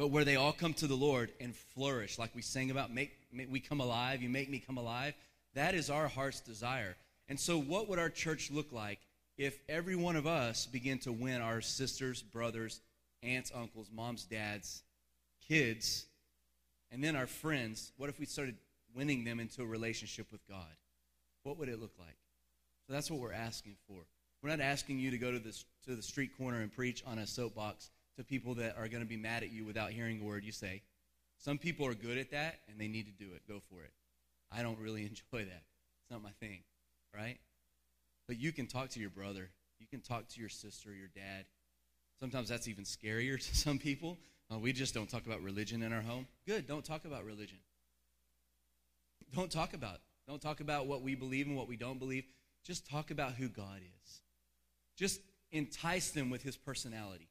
but where they all come to the Lord and flourish, like we sang about, make, make we come alive, you make me come alive. That is our heart's desire. And so, what would our church look like if every one of us began to win our sisters, brothers, aunts, uncles, moms, dads, kids, and then our friends? What if we started winning them into a relationship with God? What would it look like? So that's what we're asking for. We're not asking you to go to the, to the street corner and preach on a soapbox to people that are going to be mad at you without hearing a word you say. Some people are good at that and they need to do it. Go for it. I don't really enjoy that. It's not my thing, right? But you can talk to your brother. You can talk to your sister, your dad. Sometimes that's even scarier to some people. Uh, we just don't talk about religion in our home. Good, don't talk about religion. Don't talk about. Don't talk about what we believe and what we don't believe. Just talk about who God is. Just entice them with his personality.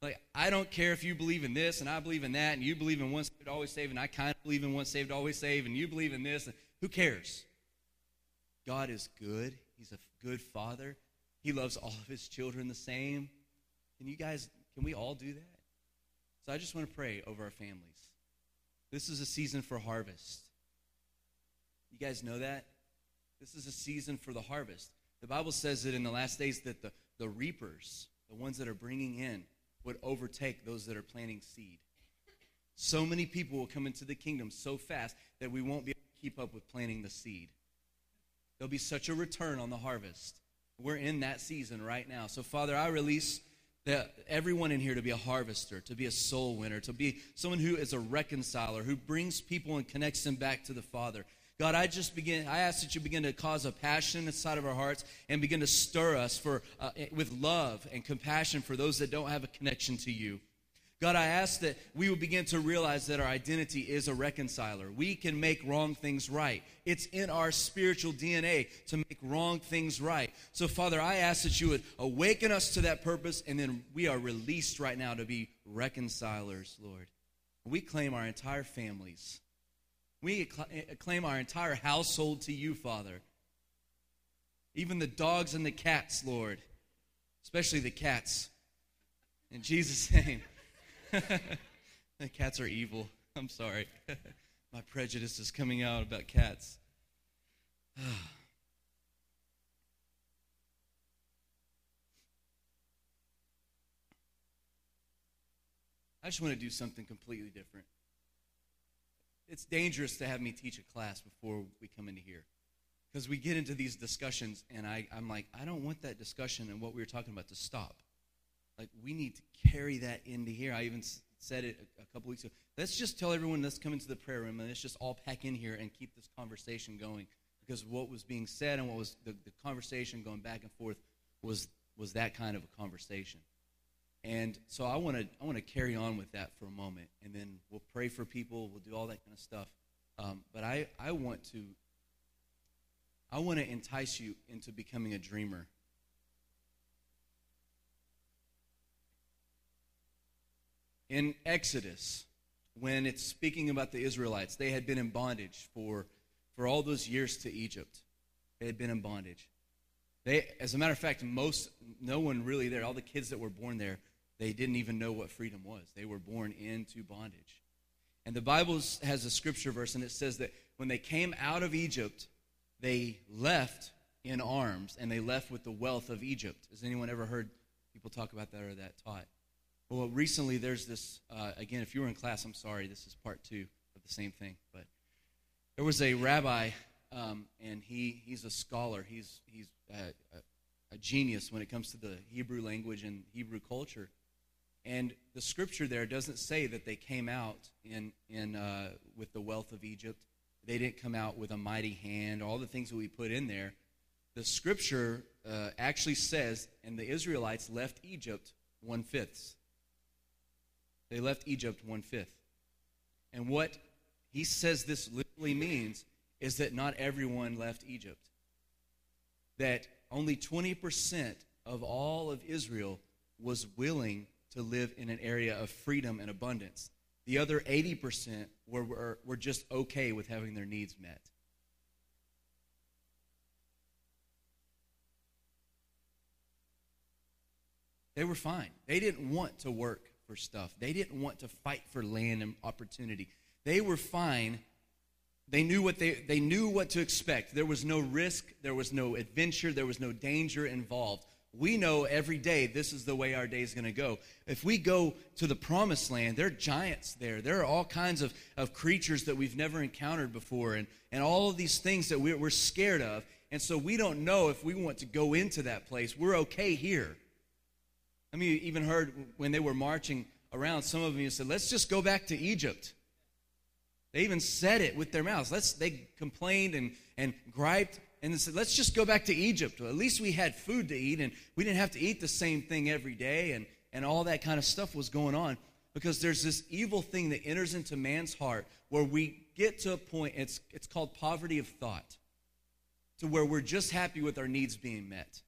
Like, I don't care if you believe in this and I believe in that, and you believe in once saved, always saved, and I kind of believe in once saved, always saved, and you believe in this. Who cares? God is good. He's a good father. He loves all of his children the same. Can you guys, can we all do that? So I just want to pray over our families. This is a season for harvest. You guys know that? This is a season for the harvest. The Bible says that in the last days that the, the reapers, the ones that are bringing in, would overtake those that are planting seed. So many people will come into the kingdom so fast that we won't be able to keep up with planting the seed. There'll be such a return on the harvest. We're in that season right now. So, Father, I release the, everyone in here to be a harvester, to be a soul winner, to be someone who is a reconciler, who brings people and connects them back to the Father. God, I just begin, I ask that you begin to cause a passion inside of our hearts and begin to stir us for, uh, with love and compassion for those that don't have a connection to you. God, I ask that we will begin to realize that our identity is a reconciler. We can make wrong things right. It's in our spiritual DNA to make wrong things right. So, Father, I ask that you would awaken us to that purpose, and then we are released right now to be reconcilers, Lord. We claim our entire families we eh, acclaim our entire household to you, Father. Even the dogs and the cats, Lord, especially the cats. In Jesus' name. the cats are evil. I'm sorry. My prejudice is coming out about cats. I just want to do something completely different it's dangerous to have me teach a class before we come into here. Because we get into these discussions and I, i'm like i don't want that discussion and what we were talking about to stop. Like we need to carry that into here. I even said it a, a couple weeks ago. Let's just tell everyone let's come into the prayer room and let's just all pack in here and keep this conversation going. Because what was being said and what was the, the conversation going back and forth was was that kind of a conversation and so I want to I want to carry on with that for a moment, and then we'll pray for people. We'll do all that kind of stuff. Um, but I I want to I want to entice you into becoming a dreamer. In Exodus, when it's speaking about the Israelites, they had been in bondage for for all those years to Egypt. They had been in bondage. They, as a matter of fact, most no one really there. All the kids that were born there they didn't even know what freedom was. They were born into bondage. And the Bible has a scripture verse, and it says that when they came out of Egypt, they left in arms and they left with the wealth of Egypt. Has anyone ever heard people talk about that or that taught? Well, recently there's this, uh, again, if you were in class, I'm sorry, this is part two of the same thing. But there was a rabbi, um, and he, he's a scholar. He's, he's a, a, a genius when it comes to the Hebrew language and Hebrew culture. And the scripture there doesn't say that they came out in, in, uh, with the wealth of Egypt. They didn't come out with a mighty hand, all the things that we put in there. The scripture uh, actually says, and the Israelites left Egypt one fifth. They left Egypt one fifth. And what he says this literally means is that not everyone left Egypt. That only 20% of all of Israel was willing to live in an area of freedom and abundance. The other 80% were, were, were just okay with having their needs met. They were fine. They didn't want to work for stuff. They didn't want to fight for land and opportunity. They were fine. They knew what they they knew what to expect. There was no risk, there was no adventure, there was no danger involved. We know every day this is the way our day is going to go. If we go to the promised land, there are giants there. There are all kinds of, of creatures that we've never encountered before, and, and all of these things that we're, we're scared of. And so we don't know if we want to go into that place. We're okay here. I mean, even heard when they were marching around, some of them said, let's just go back to Egypt. They even said it with their mouths. Let's, they complained and, and griped and said, let's just go back to Egypt. Well, at least we had food to eat and we didn't have to eat the same thing every day and, and all that kind of stuff was going on because there's this evil thing that enters into man's heart where we get to a point, it's, it's called poverty of thought, to where we're just happy with our needs being met.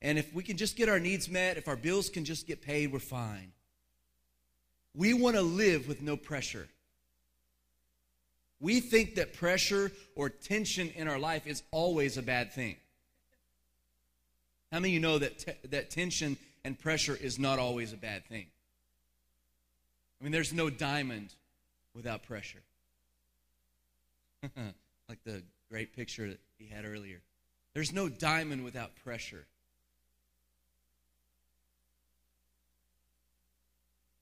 And if we can just get our needs met, if our bills can just get paid, we're fine. We want to live with no pressure. We think that pressure or tension in our life is always a bad thing. How many of you know that, te- that tension and pressure is not always a bad thing? I mean, there's no diamond without pressure. like the great picture that he had earlier. There's no diamond without pressure.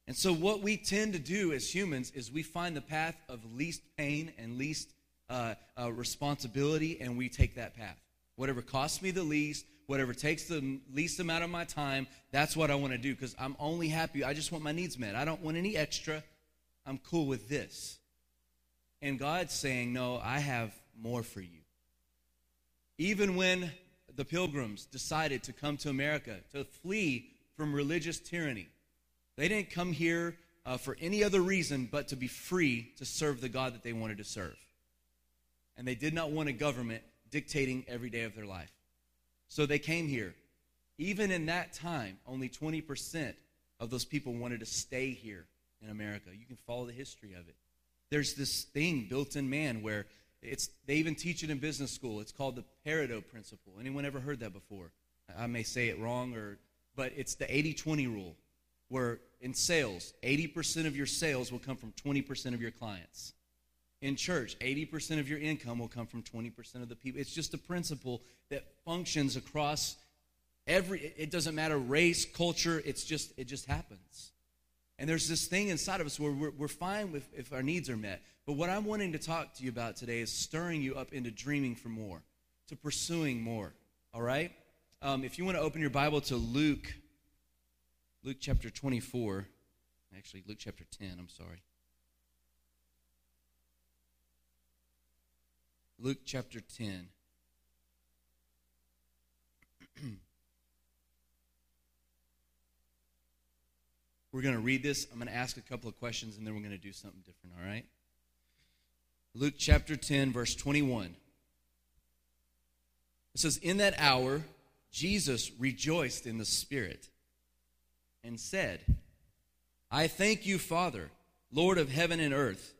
And so, what we tend to do as humans is we find the path of least pain and least uh, uh, responsibility, and we take that path. Whatever costs me the least, whatever takes the least amount of my time, that's what I want to do because I'm only happy. I just want my needs met. I don't want any extra. I'm cool with this. And God's saying, No, I have more for you. Even when the pilgrims decided to come to America to flee from religious tyranny, they didn't come here uh, for any other reason but to be free to serve the God that they wanted to serve. And they did not want a government dictating every day of their life. So they came here. Even in that time, only 20% of those people wanted to stay here in America. You can follow the history of it. There's this thing built in man where it's they even teach it in business school. It's called the Pareto principle. Anyone ever heard that before? I may say it wrong or but it's the 80-20 rule where in sales, 80% of your sales will come from 20% of your clients. In church, 80% of your income will come from 20% of the people. It's just a principle that functions across every it doesn't matter race, culture, it's just it just happens. And there's this thing inside of us where we're, we're fine with if our needs are met. But what I'm wanting to talk to you about today is stirring you up into dreaming for more, to pursuing more. All right? Um, if you want to open your Bible to Luke Luke chapter 24. Actually, Luke chapter 10, I'm sorry. Luke chapter 10. we're going to read this. I'm going to ask a couple of questions and then we're going to do something different, all right? Luke chapter 10, verse 21. It says, In that hour, Jesus rejoiced in the Spirit and said, I thank you, Father, Lord of heaven and earth.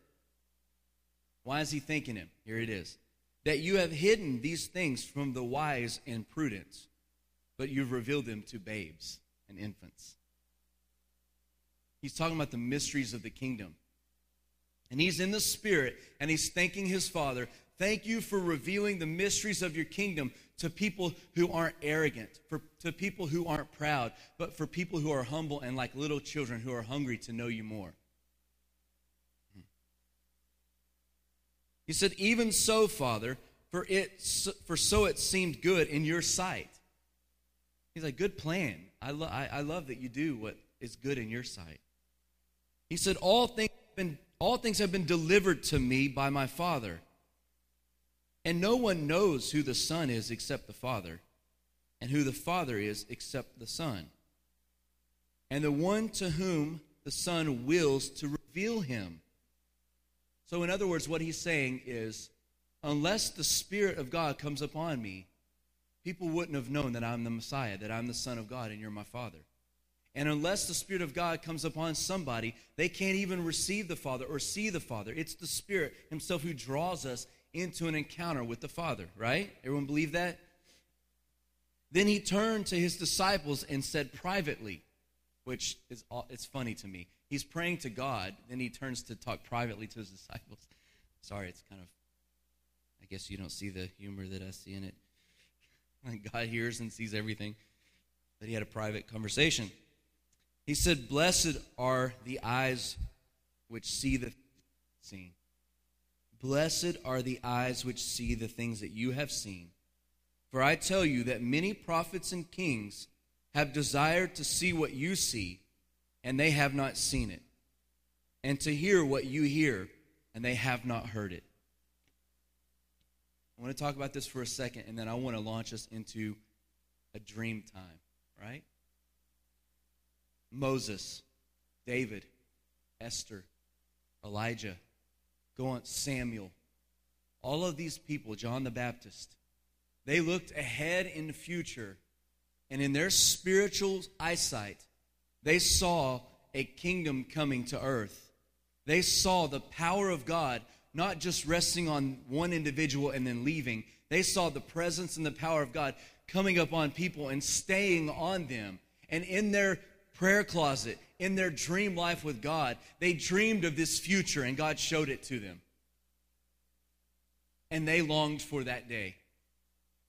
Why is he thanking him? Here it is. That you have hidden these things from the wise and prudent, but you've revealed them to babes and infants. He's talking about the mysteries of the kingdom. And he's in the spirit and he's thanking his father. Thank you for revealing the mysteries of your kingdom to people who aren't arrogant, for, to people who aren't proud, but for people who are humble and like little children who are hungry to know you more. He said, Even so, Father, for, it, for so it seemed good in your sight. He's like, Good plan. I, lo- I, I love that you do what is good in your sight. He said, All things, have been, all things have been delivered to me by my Father. And no one knows who the Son is except the Father, and who the Father is except the Son. And the one to whom the Son wills to reveal him. So, in other words, what he's saying is unless the Spirit of God comes upon me, people wouldn't have known that I'm the Messiah, that I'm the Son of God, and you're my Father. And unless the Spirit of God comes upon somebody, they can't even receive the Father or see the Father. It's the Spirit Himself who draws us into an encounter with the Father, right? Everyone believe that? Then he turned to his disciples and said privately, which is it's funny to me. He's praying to God, then he turns to talk privately to his disciples. Sorry, it's kind of I guess you don't see the humor that I see in it. God hears and sees everything. But he had a private conversation. He said, Blessed are the eyes which see the seen. Blessed are the eyes which see the things that you have seen. For I tell you that many prophets and kings have desired to see what you see, and they have not seen it, and to hear what you hear, and they have not heard it. I want to talk about this for a second, and then I want to launch us into a dream time, right? Moses, David, Esther, Elijah, go on, Samuel. All of these people, John the Baptist, they looked ahead in the future, and in their spiritual eyesight, they saw a kingdom coming to earth. They saw the power of God not just resting on one individual and then leaving. They saw the presence and the power of God coming up on people and staying on them. And in their prayer closet, in their dream life with God, they dreamed of this future and God showed it to them. And they longed for that day.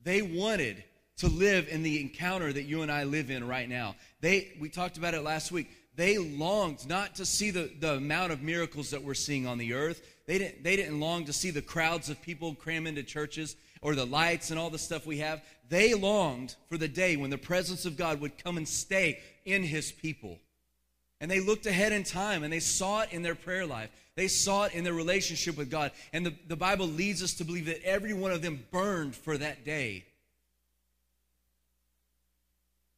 They wanted to live in the encounter that you and I live in right now. They we talked about it last week. They longed not to see the, the amount of miracles that we're seeing on the earth. They didn't, they didn't long to see the crowds of people cram into churches or the lights and all the stuff we have. They longed for the day when the presence of God would come and stay in his people. And they looked ahead in time and they saw it in their prayer life. They saw it in their relationship with God. And the, the Bible leads us to believe that every one of them burned for that day.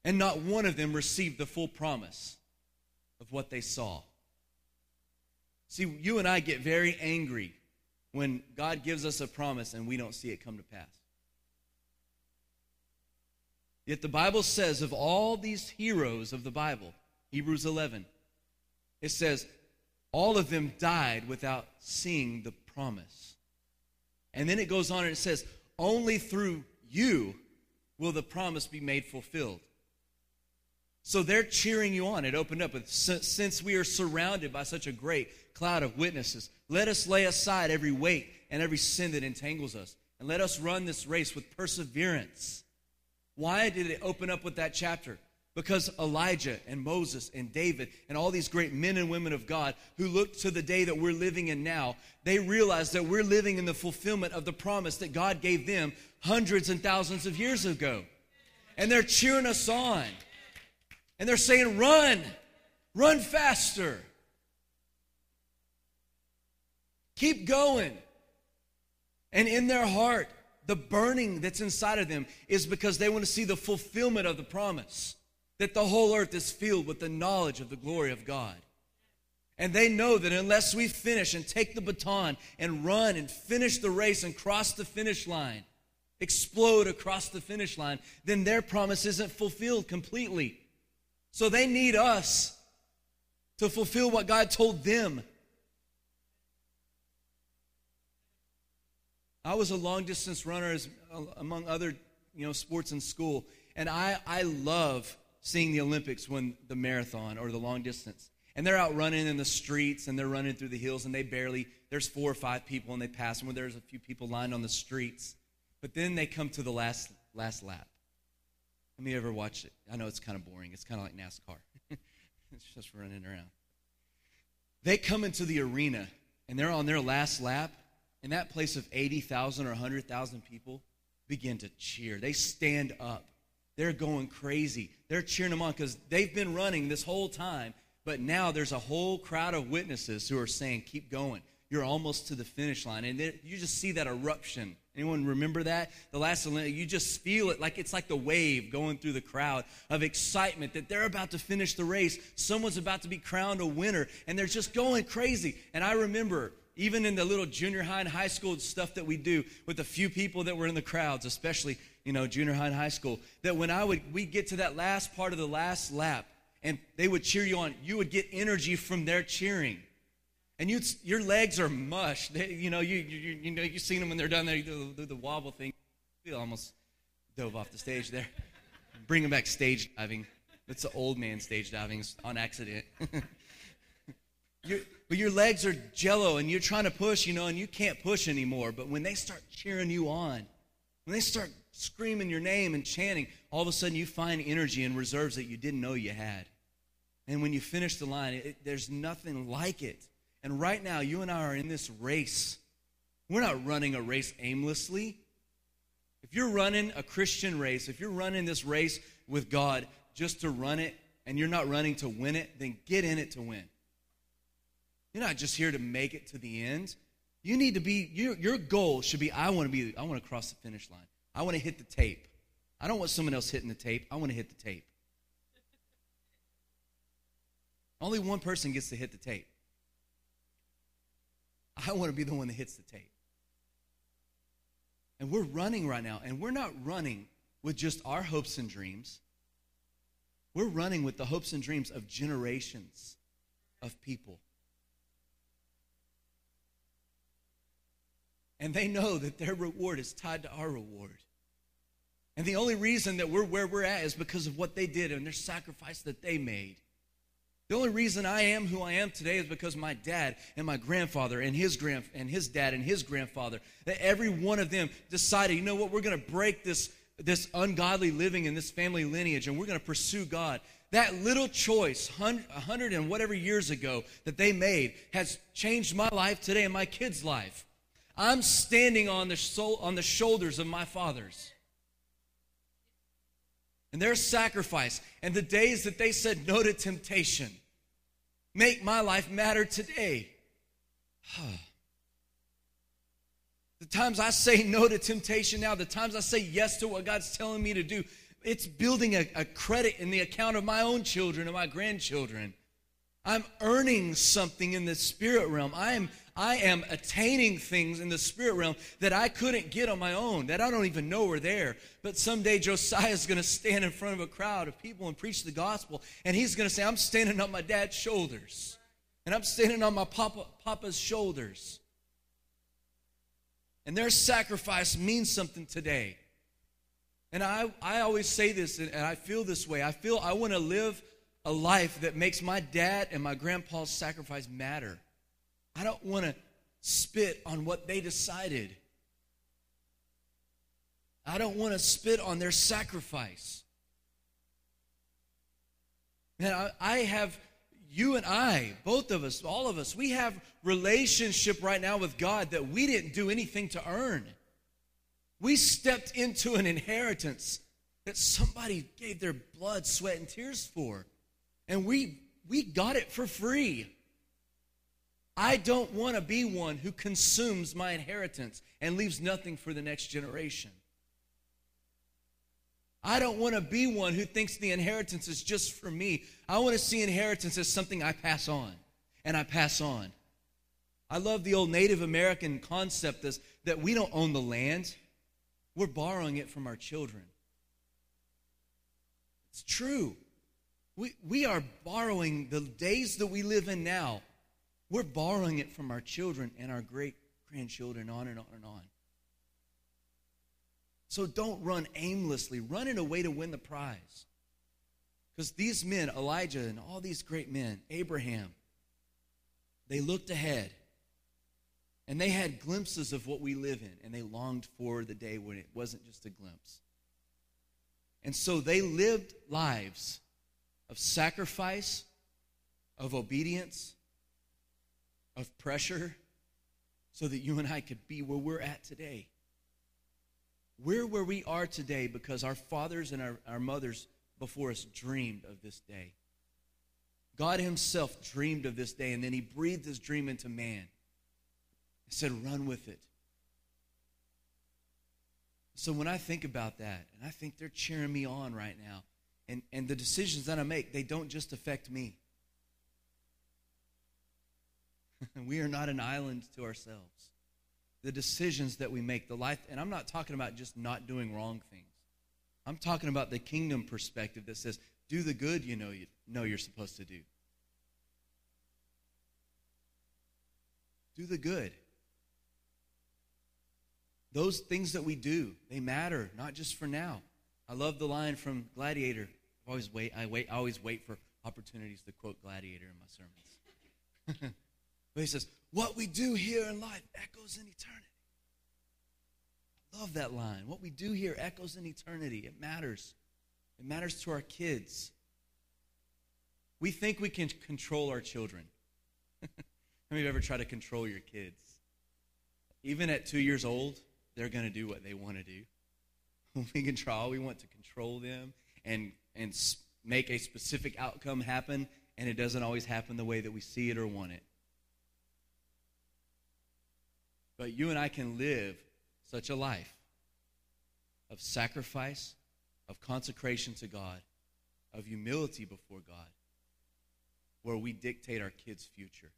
And not one of them received the full promise of what they saw. See, you and I get very angry when God gives us a promise and we don't see it come to pass. Yet the Bible says of all these heroes of the Bible, Hebrews 11, it says, all of them died without seeing the promise. And then it goes on and it says, only through you will the promise be made fulfilled. So they're cheering you on. It opened up with, since we are surrounded by such a great cloud of witnesses, let us lay aside every weight and every sin that entangles us, and let us run this race with perseverance. Why did it open up with that chapter? Because Elijah and Moses and David and all these great men and women of God who looked to the day that we're living in now, they realized that we're living in the fulfillment of the promise that God gave them hundreds and thousands of years ago. And they're cheering us on. And they're saying, run, run faster. Keep going. And in their heart, the burning that's inside of them is because they want to see the fulfillment of the promise that the whole earth is filled with the knowledge of the glory of God. And they know that unless we finish and take the baton and run and finish the race and cross the finish line, explode across the finish line, then their promise isn't fulfilled completely. So they need us to fulfill what God told them. I was a long distance runner as, uh, among other you know sports in school, and I, I love seeing the Olympics when the marathon or the long distance. And they're out running in the streets and they're running through the hills and they barely, there's four or five people and they pass them where there's a few people lined on the streets. But then they come to the last, last lap. Have you ever watched it? I know it's kind of boring. It's kind of like NASCAR. it's just running around. They come into the arena and they're on their last lap, and that place of 80,000 or 100,000 people begin to cheer. They stand up. They're going crazy. They're cheering them on because they've been running this whole time, but now there's a whole crowd of witnesses who are saying, Keep going. You're almost to the finish line. And you just see that eruption Anyone remember that? The last Olympic, you just feel it like it's like the wave going through the crowd of excitement that they're about to finish the race. Someone's about to be crowned a winner, and they're just going crazy. And I remember even in the little junior high and high school stuff that we do with a few people that were in the crowds, especially you know junior high and high school, that when I would we get to that last part of the last lap, and they would cheer you on, you would get energy from their cheering and you, your legs are mush. They, you know, you, you, you know, you've seen them when they're done there. You do, do the wobble thing. We almost dove off the stage there. Bringing back stage diving. It's an old man stage diving on accident. but your legs are jello and you're trying to push, you know, and you can't push anymore. But when they start cheering you on, when they start screaming your name and chanting, all of a sudden you find energy and reserves that you didn't know you had. And when you finish the line, it, there's nothing like it. And right now, you and I are in this race. We're not running a race aimlessly. If you're running a Christian race, if you're running this race with God just to run it and you're not running to win it, then get in it to win. You're not just here to make it to the end. You need to be, your, your goal should be I want to be, I want to cross the finish line. I want to hit the tape. I don't want someone else hitting the tape. I want to hit the tape. Only one person gets to hit the tape. I want to be the one that hits the tape. And we're running right now, and we're not running with just our hopes and dreams. We're running with the hopes and dreams of generations of people. And they know that their reward is tied to our reward. And the only reason that we're where we're at is because of what they did and their sacrifice that they made. The only reason I am who I am today is because my dad and my grandfather and his grand and his dad and his grandfather, that every one of them decided, you know what, we're going to break this this ungodly living in this family lineage and we're going to pursue God. That little choice, hundred and whatever years ago that they made, has changed my life today and my kids' life. I'm standing on the soul, on the shoulders of my fathers and their sacrifice and the days that they said no to temptation make my life matter today. the times I say no to temptation now, the times I say yes to what God's telling me to do, it's building a, a credit in the account of my own children and my grandchildren. I'm earning something in the spirit realm. I am I am attaining things in the spirit realm that I couldn't get on my own, that I don't even know are there. But someday Josiah is going to stand in front of a crowd of people and preach the gospel, and he's going to say, I'm standing on my dad's shoulders, and I'm standing on my papa, papa's shoulders. And their sacrifice means something today. And I, I always say this, and I feel this way. I feel I want to live a life that makes my dad and my grandpa's sacrifice matter. I don't want to spit on what they decided. I don't want to spit on their sacrifice. Man, I, I have you and I, both of us, all of us, we have relationship right now with God that we didn't do anything to earn. We stepped into an inheritance that somebody gave their blood, sweat, and tears for. And we we got it for free. I don't want to be one who consumes my inheritance and leaves nothing for the next generation. I don't want to be one who thinks the inheritance is just for me. I want to see inheritance as something I pass on and I pass on. I love the old Native American concept is that we don't own the land, we're borrowing it from our children. It's true. We, we are borrowing the days that we live in now we're borrowing it from our children and our great grandchildren, on and on and on. So don't run aimlessly. Run in a way to win the prize. Because these men, Elijah and all these great men, Abraham, they looked ahead. And they had glimpses of what we live in. And they longed for the day when it wasn't just a glimpse. And so they lived lives of sacrifice, of obedience, of pressure so that you and I could be where we're at today. We're where we are today because our fathers and our, our mothers before us dreamed of this day. God Himself dreamed of this day, and then He breathed His dream into man. He said, Run with it. So when I think about that, and I think they're cheering me on right now, and, and the decisions that I make, they don't just affect me. we are not an island to ourselves. The decisions that we make, the life, and I'm not talking about just not doing wrong things. I'm talking about the kingdom perspective that says, do the good you know you know you're supposed to do. Do the good. Those things that we do, they matter, not just for now. I love the line from Gladiator. I always wait. I wait. I always wait for opportunities to quote Gladiator in my sermons. but he says, "What we do here in life echoes in eternity." I love that line. What we do here echoes in eternity. It matters. It matters to our kids. We think we can control our children. How many of you ever try to control your kids? Even at two years old, they're going to do what they want to do. we can try all we want to control them and, and make a specific outcome happen, and it doesn't always happen the way that we see it or want it. But you and I can live such a life of sacrifice, of consecration to God, of humility before God, where we dictate our kids' future.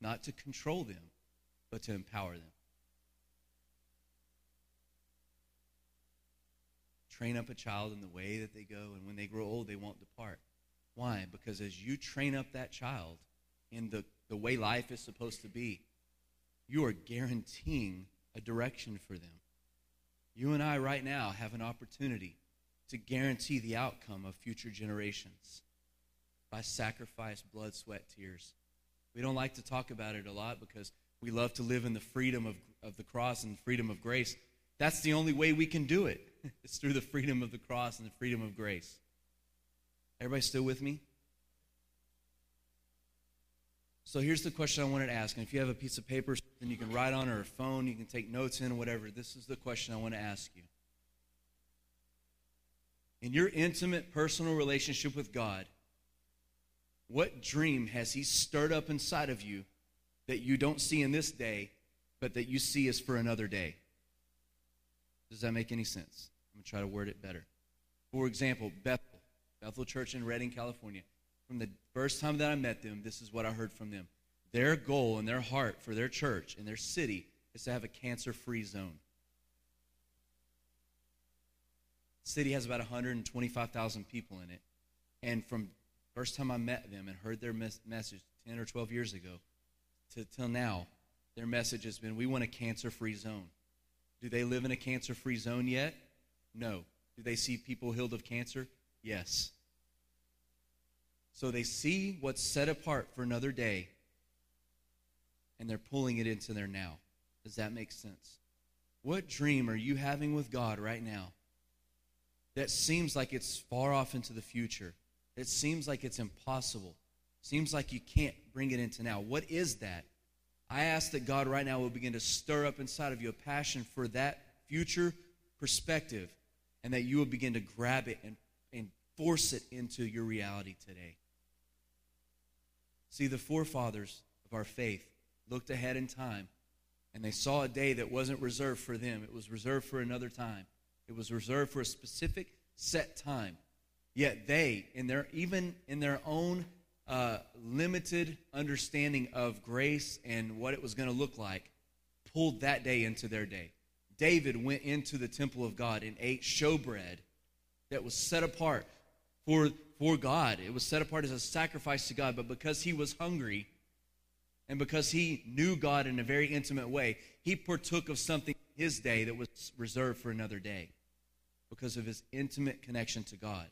Not to control them, but to empower them. Train up a child in the way that they go, and when they grow old, they won't depart. Why? Because as you train up that child in the, the way life is supposed to be, you are guaranteeing a direction for them. You and I, right now, have an opportunity to guarantee the outcome of future generations by sacrifice, blood, sweat, tears. We don't like to talk about it a lot because we love to live in the freedom of, of the cross and freedom of grace. That's the only way we can do it. it's through the freedom of the cross and the freedom of grace. Everybody still with me? So here's the question I wanted to ask. And if you have a piece of paper, then you can write on or a phone, you can take notes in, whatever. This is the question I want to ask you. In your intimate personal relationship with God, what dream has He stirred up inside of you that you don't see in this day, but that you see is for another day? Does that make any sense? I'm going to try to word it better. For example, Bethel, Bethel Church in Redding, California. From the first time that I met them, this is what I heard from them. Their goal and their heart for their church and their city is to have a cancer free zone. The city has about 125,000 people in it. And from first time I met them and heard their mes- message 10 or 12 years ago to till now, their message has been we want a cancer free zone. Do they live in a cancer free zone yet? No. Do they see people healed of cancer? Yes. So they see what's set apart for another day, and they're pulling it into their now. Does that make sense? What dream are you having with God right now that seems like it's far off into the future? It seems like it's impossible. Seems like you can't bring it into now. What is that? I ask that God right now will begin to stir up inside of you a passion for that future perspective and that you will begin to grab it and, and force it into your reality today. See, the forefathers of our faith looked ahead in time and they saw a day that wasn't reserved for them. It was reserved for another time. It was reserved for a specific set time. Yet they, in their even in their own uh, limited understanding of grace and what it was going to look like, pulled that day into their day. David went into the temple of God and ate showbread that was set apart for for God. It was set apart as a sacrifice to God, but because he was hungry and because he knew God in a very intimate way, he partook of something his day that was reserved for another day because of his intimate connection to God.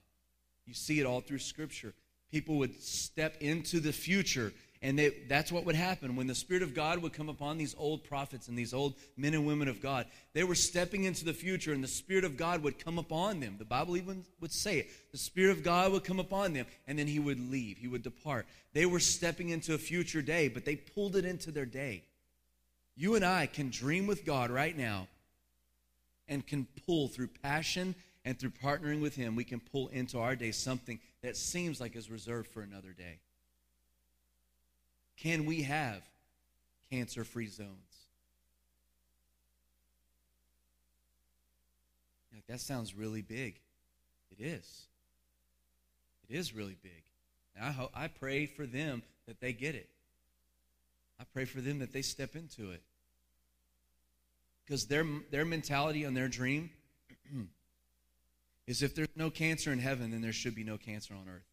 You see it all through Scripture. People would step into the future and they, that's what would happen when the Spirit of God would come upon these old prophets and these old men and women of God. They were stepping into the future, and the Spirit of God would come upon them. The Bible even would say it. The Spirit of God would come upon them, and then He would leave, He would depart. They were stepping into a future day, but they pulled it into their day. You and I can dream with God right now and can pull through passion and through partnering with Him, we can pull into our day something that seems like is reserved for another day. Can we have cancer free zones? Like, that sounds really big. It is. It is really big. And I, hope, I pray for them that they get it. I pray for them that they step into it. Because their, their mentality on their dream is if there's no cancer in heaven, then there should be no cancer on earth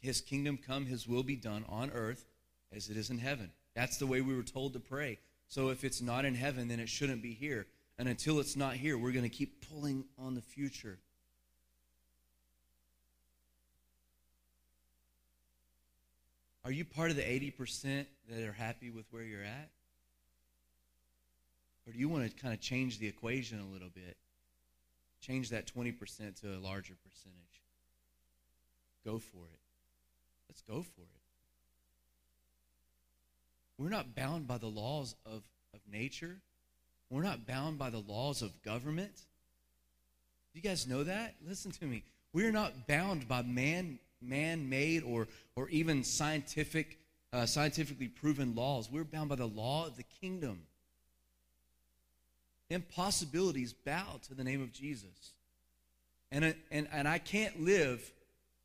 his, kingdom come, his will be done on earth as it is in heaven. That's the way we were told to pray. So if it's not in heaven, then it shouldn't be here. And until it's not here, we're going to keep pulling on the future. Are you part of the 80% that are happy with where you're at? Or do you want to kind of change the equation a little bit? Change that 20% to a larger percentage. Go for it. Let's go for it. We're not bound by the laws of, of nature. We're not bound by the laws of government. You guys know that? Listen to me. We're not bound by man man-made or or even scientific uh, scientifically proven laws. We're bound by the law of the kingdom. Impossibilities bow to the name of Jesus. And, and, and I can't live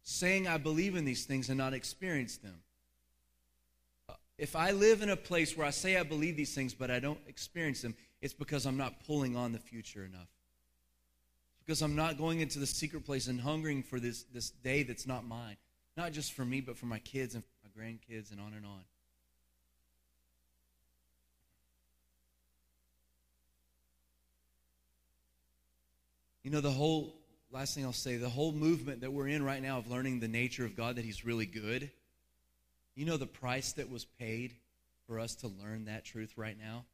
saying I believe in these things and not experience them. Uh, if I live in a place where I say I believe these things but I don't experience them, it's because I'm not pulling on the future enough. It's because I'm not going into the secret place and hungering for this, this day that's not mine. Not just for me, but for my kids and my grandkids and on and on. You know, the whole, last thing I'll say, the whole movement that we're in right now of learning the nature of God, that He's really good. You know the price that was paid for us to learn that truth right now?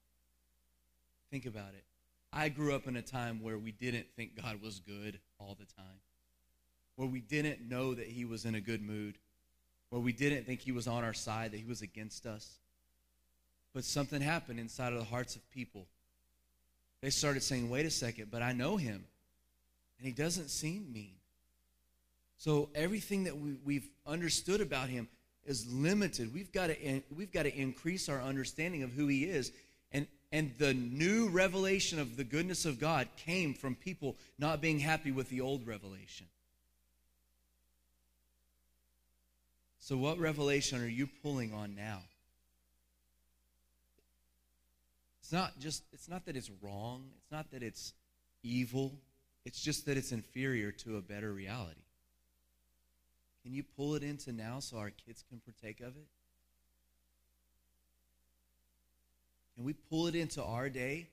Think about it. I grew up in a time where we didn't think God was good all the time, where we didn't know that He was in a good mood, where we didn't think He was on our side, that He was against us. But something happened inside of the hearts of people. They started saying, wait a second, but I know Him, and He doesn't seem mean. So everything that we, we've understood about Him is limited. We've got to we've got to increase our understanding of who He is And and the new revelation of the goodness of God came from people not being happy with the old revelation. So, what revelation are you pulling on now? It's not just, it's not that it's wrong, it's not that it's evil, it's just that it's inferior to a better reality. Can you pull it into now so our kids can partake of it? Can we pull it into our day?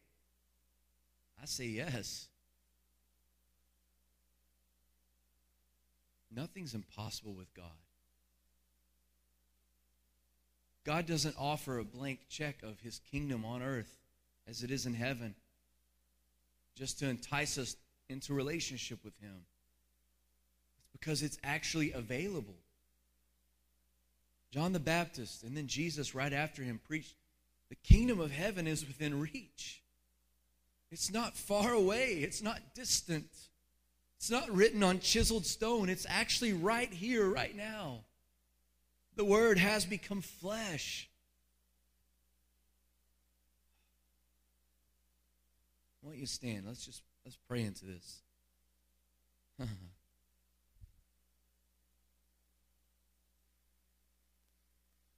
I say yes. Nothing's impossible with God. God doesn't offer a blank check of his kingdom on earth as it is in heaven just to entice us into relationship with him. It's because it's actually available. John the Baptist and then Jesus right after him preached the kingdom of heaven is within reach. It's not far away, it's not distant. It's not written on chiseled stone. It's actually right here, right now. The Word has become flesh. I want you to stand. Let's just let's pray into this.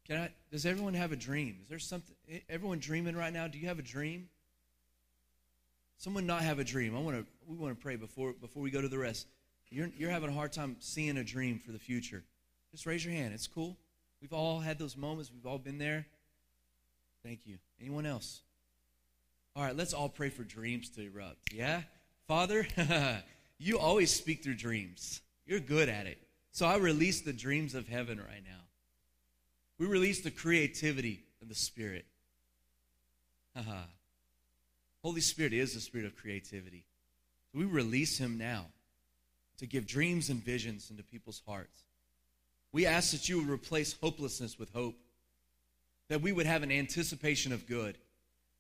Can I, does everyone have a dream? Is there something, everyone dreaming right now? Do you have a dream? Someone not have a dream. I want to, we want to pray before, before we go to the rest. You're, you're having a hard time seeing a dream for the future. Just raise your hand. It's cool. We've all had those moments. We've all been there. Thank you. Anyone else? All right, let's all pray for dreams to erupt. Yeah? Father, you always speak through dreams. You're good at it. So I release the dreams of heaven right now. We release the creativity of the Spirit. Holy Spirit is the spirit of creativity. We release him now to give dreams and visions into people's hearts. We ask that you would replace hopelessness with hope, that we would have an anticipation of good.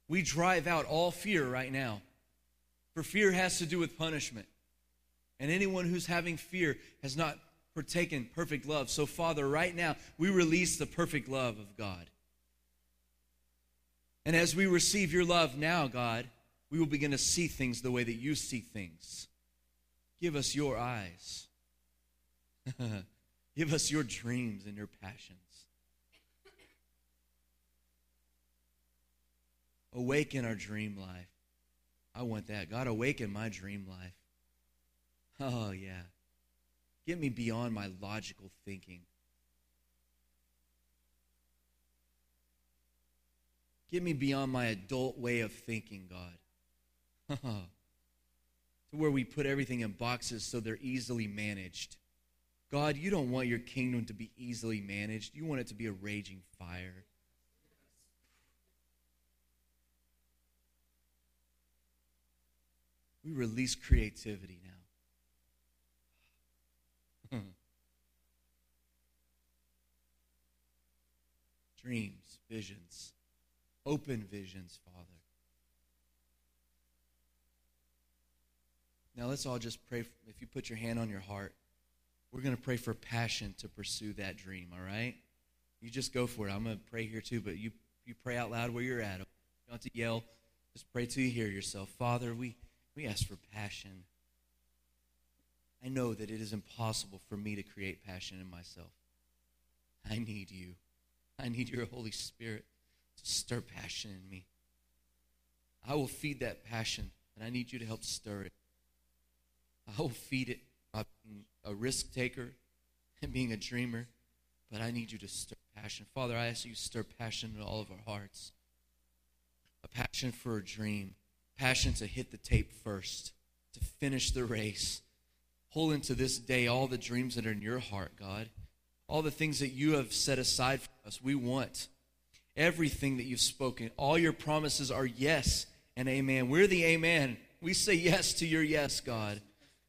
We drive out all fear right now, for fear has to do with punishment. And anyone who's having fear has not partaken perfect love. So, Father, right now, we release the perfect love of God. And as we receive your love now, God, we will begin to see things the way that you see things. Give us your eyes. Give us your dreams and your passions. Awaken our dream life. I want that. God, awaken my dream life. Oh, yeah. Get me beyond my logical thinking. Get me beyond my adult way of thinking, God. to where we put everything in boxes so they're easily managed. God, you don't want your kingdom to be easily managed. You want it to be a raging fire. We release creativity now. Dreams, visions, open visions, Father. Now let's all just pray. If you put your hand on your heart, we're going to pray for passion to pursue that dream, all right? You just go for it. I'm going to pray here too, but you, you pray out loud where you're at. You don't have to yell. Just pray till you hear yourself. Father, we, we ask for passion. I know that it is impossible for me to create passion in myself. I need you. I need your Holy Spirit to stir passion in me. I will feed that passion, and I need you to help stir it. I will feed it by being a risk taker and being a dreamer, but I need you to stir passion. Father, I ask you to stir passion in all of our hearts. A passion for a dream, passion to hit the tape first, to finish the race. Hold into this day all the dreams that are in your heart, God. All the things that you have set aside for us, we want. Everything that you've spoken, all your promises are yes and amen. We're the amen. We say yes to your yes, God.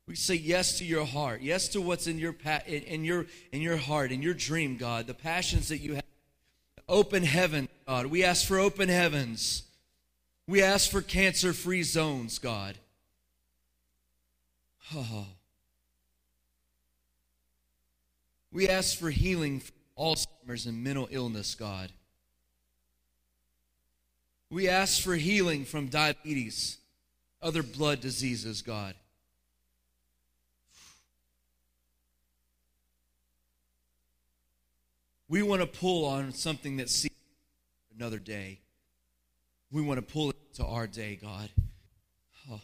We say yes to your heart, yes to what's in your pa- in, in your in your heart, in your dream, God. The passions that you have. Open heaven, God. We ask for open heavens. We ask for cancer-free zones, God. Oh. We ask for healing for Alzheimer's and mental illness, God. We ask for healing from diabetes, other blood diseases, God. We want to pull on something that sees another day. We want to pull it to our day, God. Oh.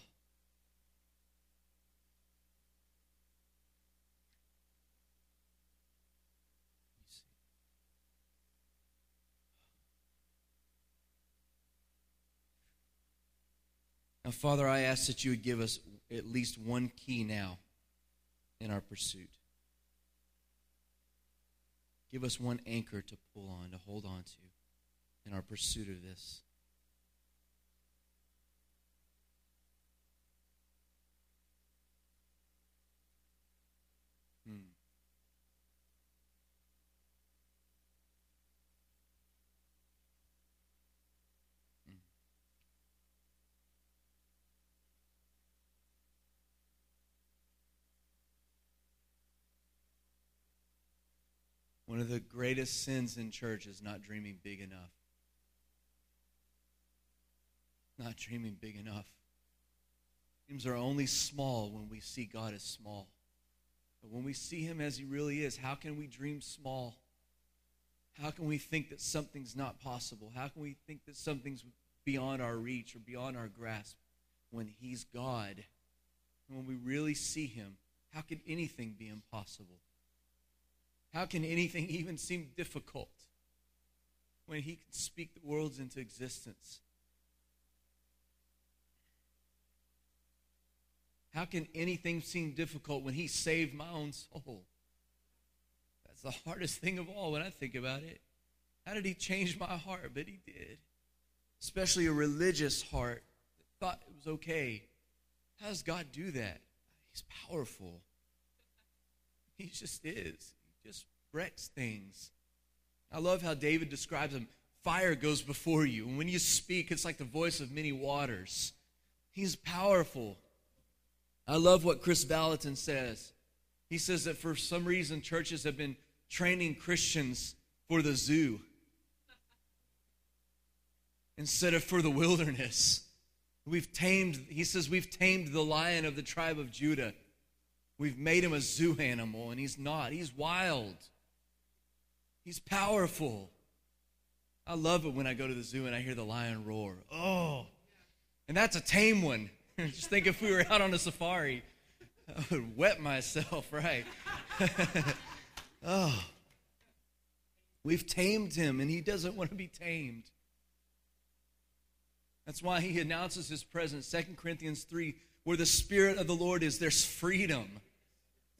Now, Father, I ask that you would give us at least one key now in our pursuit. Give us one anchor to pull on, to hold on to in our pursuit of this. Hmm. Hmm. One of the greatest sins in church is not dreaming big enough. Not dreaming big enough. Dreams are only small when we see God as small. But when we see Him as He really is, how can we dream small? How can we think that something's not possible? How can we think that something's beyond our reach or beyond our grasp when He's God? And when we really see Him, how can anything be impossible? How can anything even seem difficult when He can speak the worlds into existence? How can anything seem difficult when He saved my own soul? That's the hardest thing of all when I think about it. How did He change my heart? But He did. Especially a religious heart that thought it was okay. How does God do that? He's powerful. He just is. Just wrecks things. I love how David describes him. Fire goes before you. And when you speak, it's like the voice of many waters. He's powerful. I love what Kris Vallotton says. He says that for some reason, churches have been training Christians for the zoo instead of for the wilderness. We've tamed, he says, we've tamed the lion of the tribe of Judah. We've made him a zoo animal, and he's not. He's wild, he's powerful. I love it when I go to the zoo and I hear the lion roar. Oh, and that's a tame one. Just think if we were out on a safari, I would wet myself, right? oh. We've tamed him, and he doesn't want to be tamed. That's why he announces his presence. 2 Corinthians 3 where the Spirit of the Lord is, there's freedom.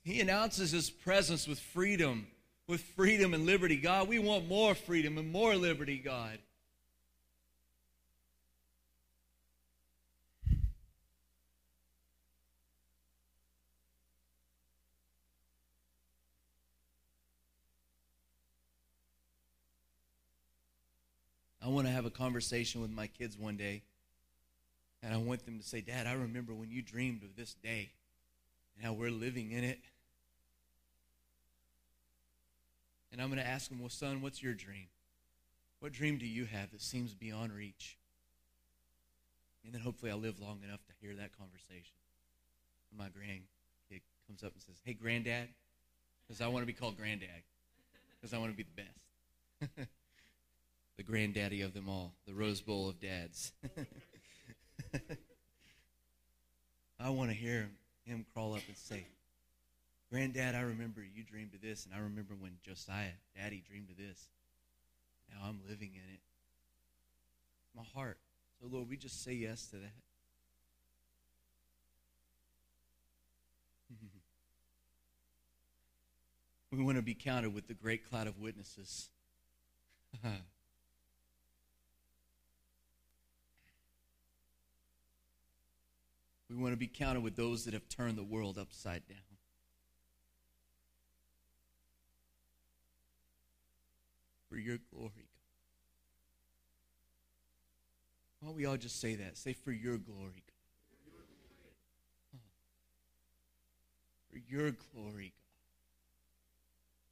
He announces his presence with freedom, with freedom and liberty. God, we want more freedom and more liberty, God. I want to have a conversation with my kids one day and I want them to say, Dad, I remember when you dreamed of this day and how we're living in it. And I'm going to ask them, Well, son, what's your dream? What dream do you have that seems beyond reach? And then hopefully I'll live long enough to hear that conversation. And my grandkid comes up and says, Hey, granddad, because I want to be called granddad, because I want to be the best. the granddaddy of them all, the Rose Bowl of dads. I want to hear him crawl up and say, Granddad, I remember you dreamed of this, and I remember when Josiah, Daddy, dreamed of this. Now I'm living in it. My heart. So, Lord, we just say yes to that. we want to be counted with the great cloud of witnesses. We want to be counted with those that have turned the world upside down. For your glory. God. Why don't we all just say that? Say, for your glory, God. For your glory,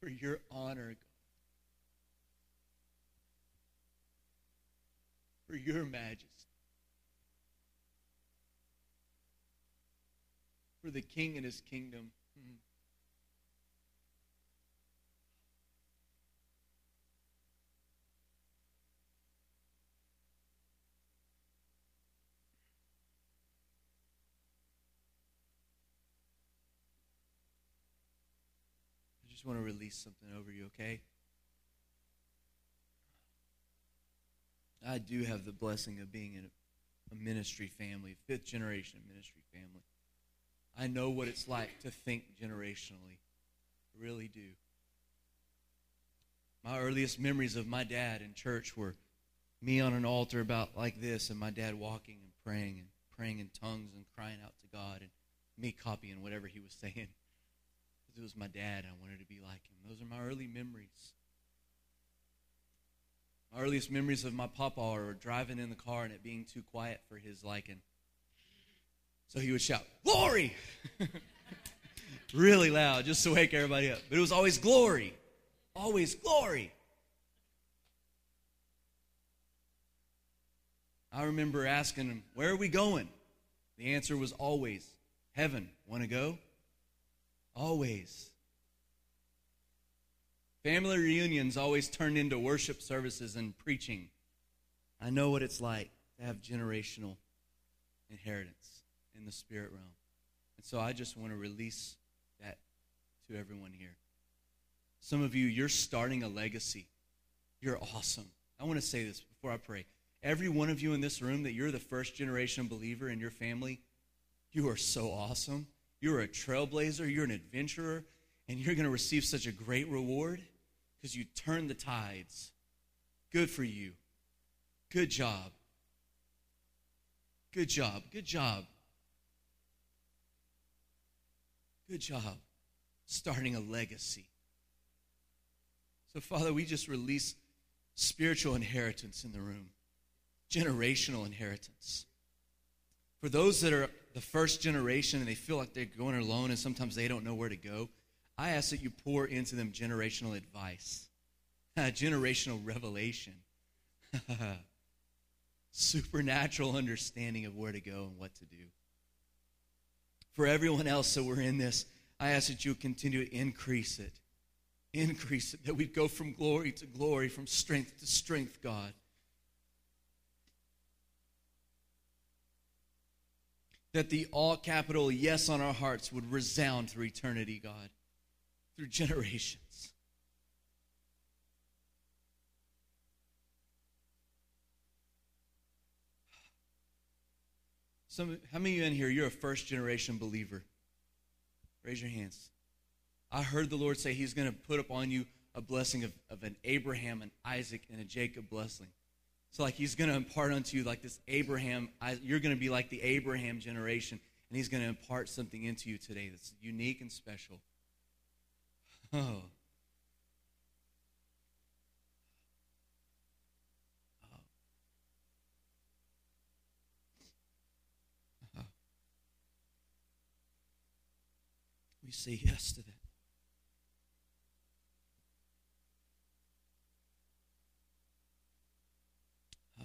God. For your honor, God. For your majesty. For the king and his kingdom. Hmm. I just want to release something over you, okay? I do have the blessing of being in a ministry family, fifth generation ministry family. I know what it's like to think generationally. I really do. My earliest memories of my dad in church were me on an altar about like this and my dad walking and praying and praying in tongues and crying out to God and me copying whatever he was saying. Because it was my dad. I wanted to be like him. Those are my early memories. My earliest memories of my papa are driving in the car and it being too quiet for his liking. So he would shout, Glory! really loud, just to wake everybody up. But it was always glory. Always glory. I remember asking him, Where are we going? The answer was always, Heaven. Want to go? Always. Family reunions always turned into worship services and preaching. I know what it's like to have generational inheritance in the spirit realm. And so I just want to release that to everyone here. Some of you, you're starting a legacy. You're awesome. I want to say this before I pray. Every one of you in this room that you're the first generation believer in your family, you are so awesome. You're a trailblazer, you're an adventurer, and you're going to receive such a great reward because you turned the tides. Good for you. Good job. Good job. Good job. Good job starting a legacy. So, Father, we just release spiritual inheritance in the room, generational inheritance. For those that are the first generation and they feel like they're going alone and sometimes they don't know where to go, I ask that you pour into them generational advice, generational revelation, supernatural understanding of where to go and what to do for everyone else that we're in this, I ask that you continue to increase it. Increase it, that we'd go from glory to glory, from strength to strength, God. That the all capital yes on our hearts would resound through eternity, God, through generations. Some, how many of you in here, you're a first generation believer? Raise your hands. I heard the Lord say He's going to put upon you a blessing of, of an Abraham, an Isaac, and a Jacob blessing. So, like, He's going to impart unto you, like this Abraham, you're going to be like the Abraham generation, and He's going to impart something into you today that's unique and special. Oh. We say yes to that. Oh.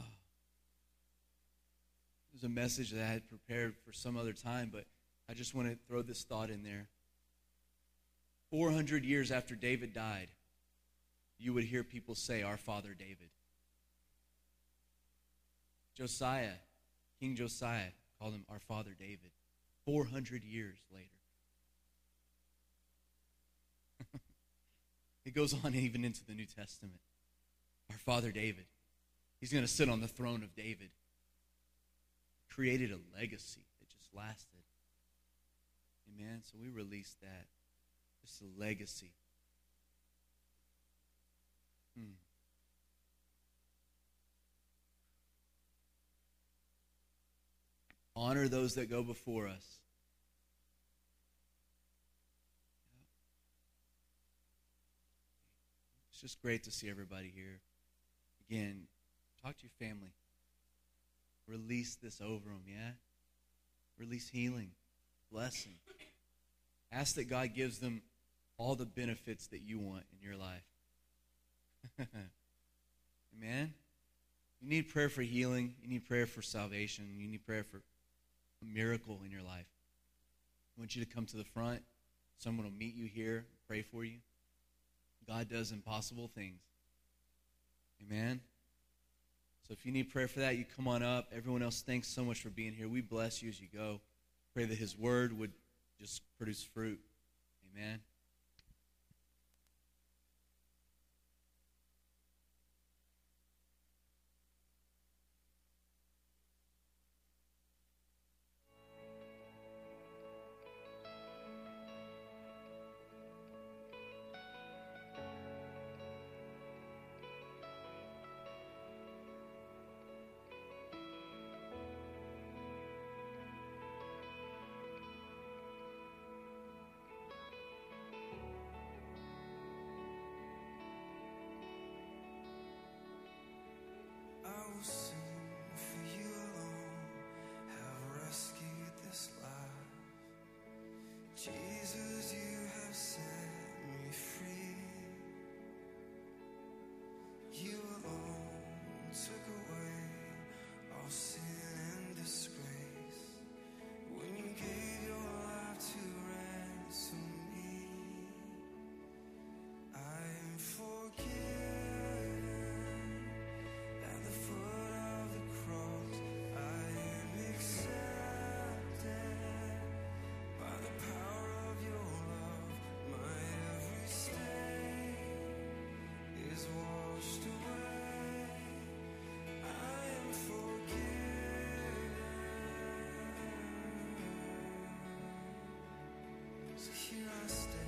There's a message that I had prepared for some other time, but I just want to throw this thought in there. 400 years after David died, you would hear people say, Our father David. Josiah, King Josiah, called him our father David. 400 years later. It goes on even into the New Testament. Our father David, he's going to sit on the throne of David. Created a legacy that just lasted. Amen. So we release that. Just a legacy. Hmm. Honor those that go before us. It's just great to see everybody here. Again, talk to your family. Release this over them, yeah? Release healing, blessing. Ask that God gives them all the benefits that you want in your life. Amen? You need prayer for healing. You need prayer for salvation. You need prayer for a miracle in your life. I want you to come to the front. Someone will meet you here, pray for you. God does impossible things. Amen. So if you need prayer for that, you come on up. Everyone else, thanks so much for being here. We bless you as you go. Pray that His word would just produce fruit. Amen. Jesus, you have set me free. You risen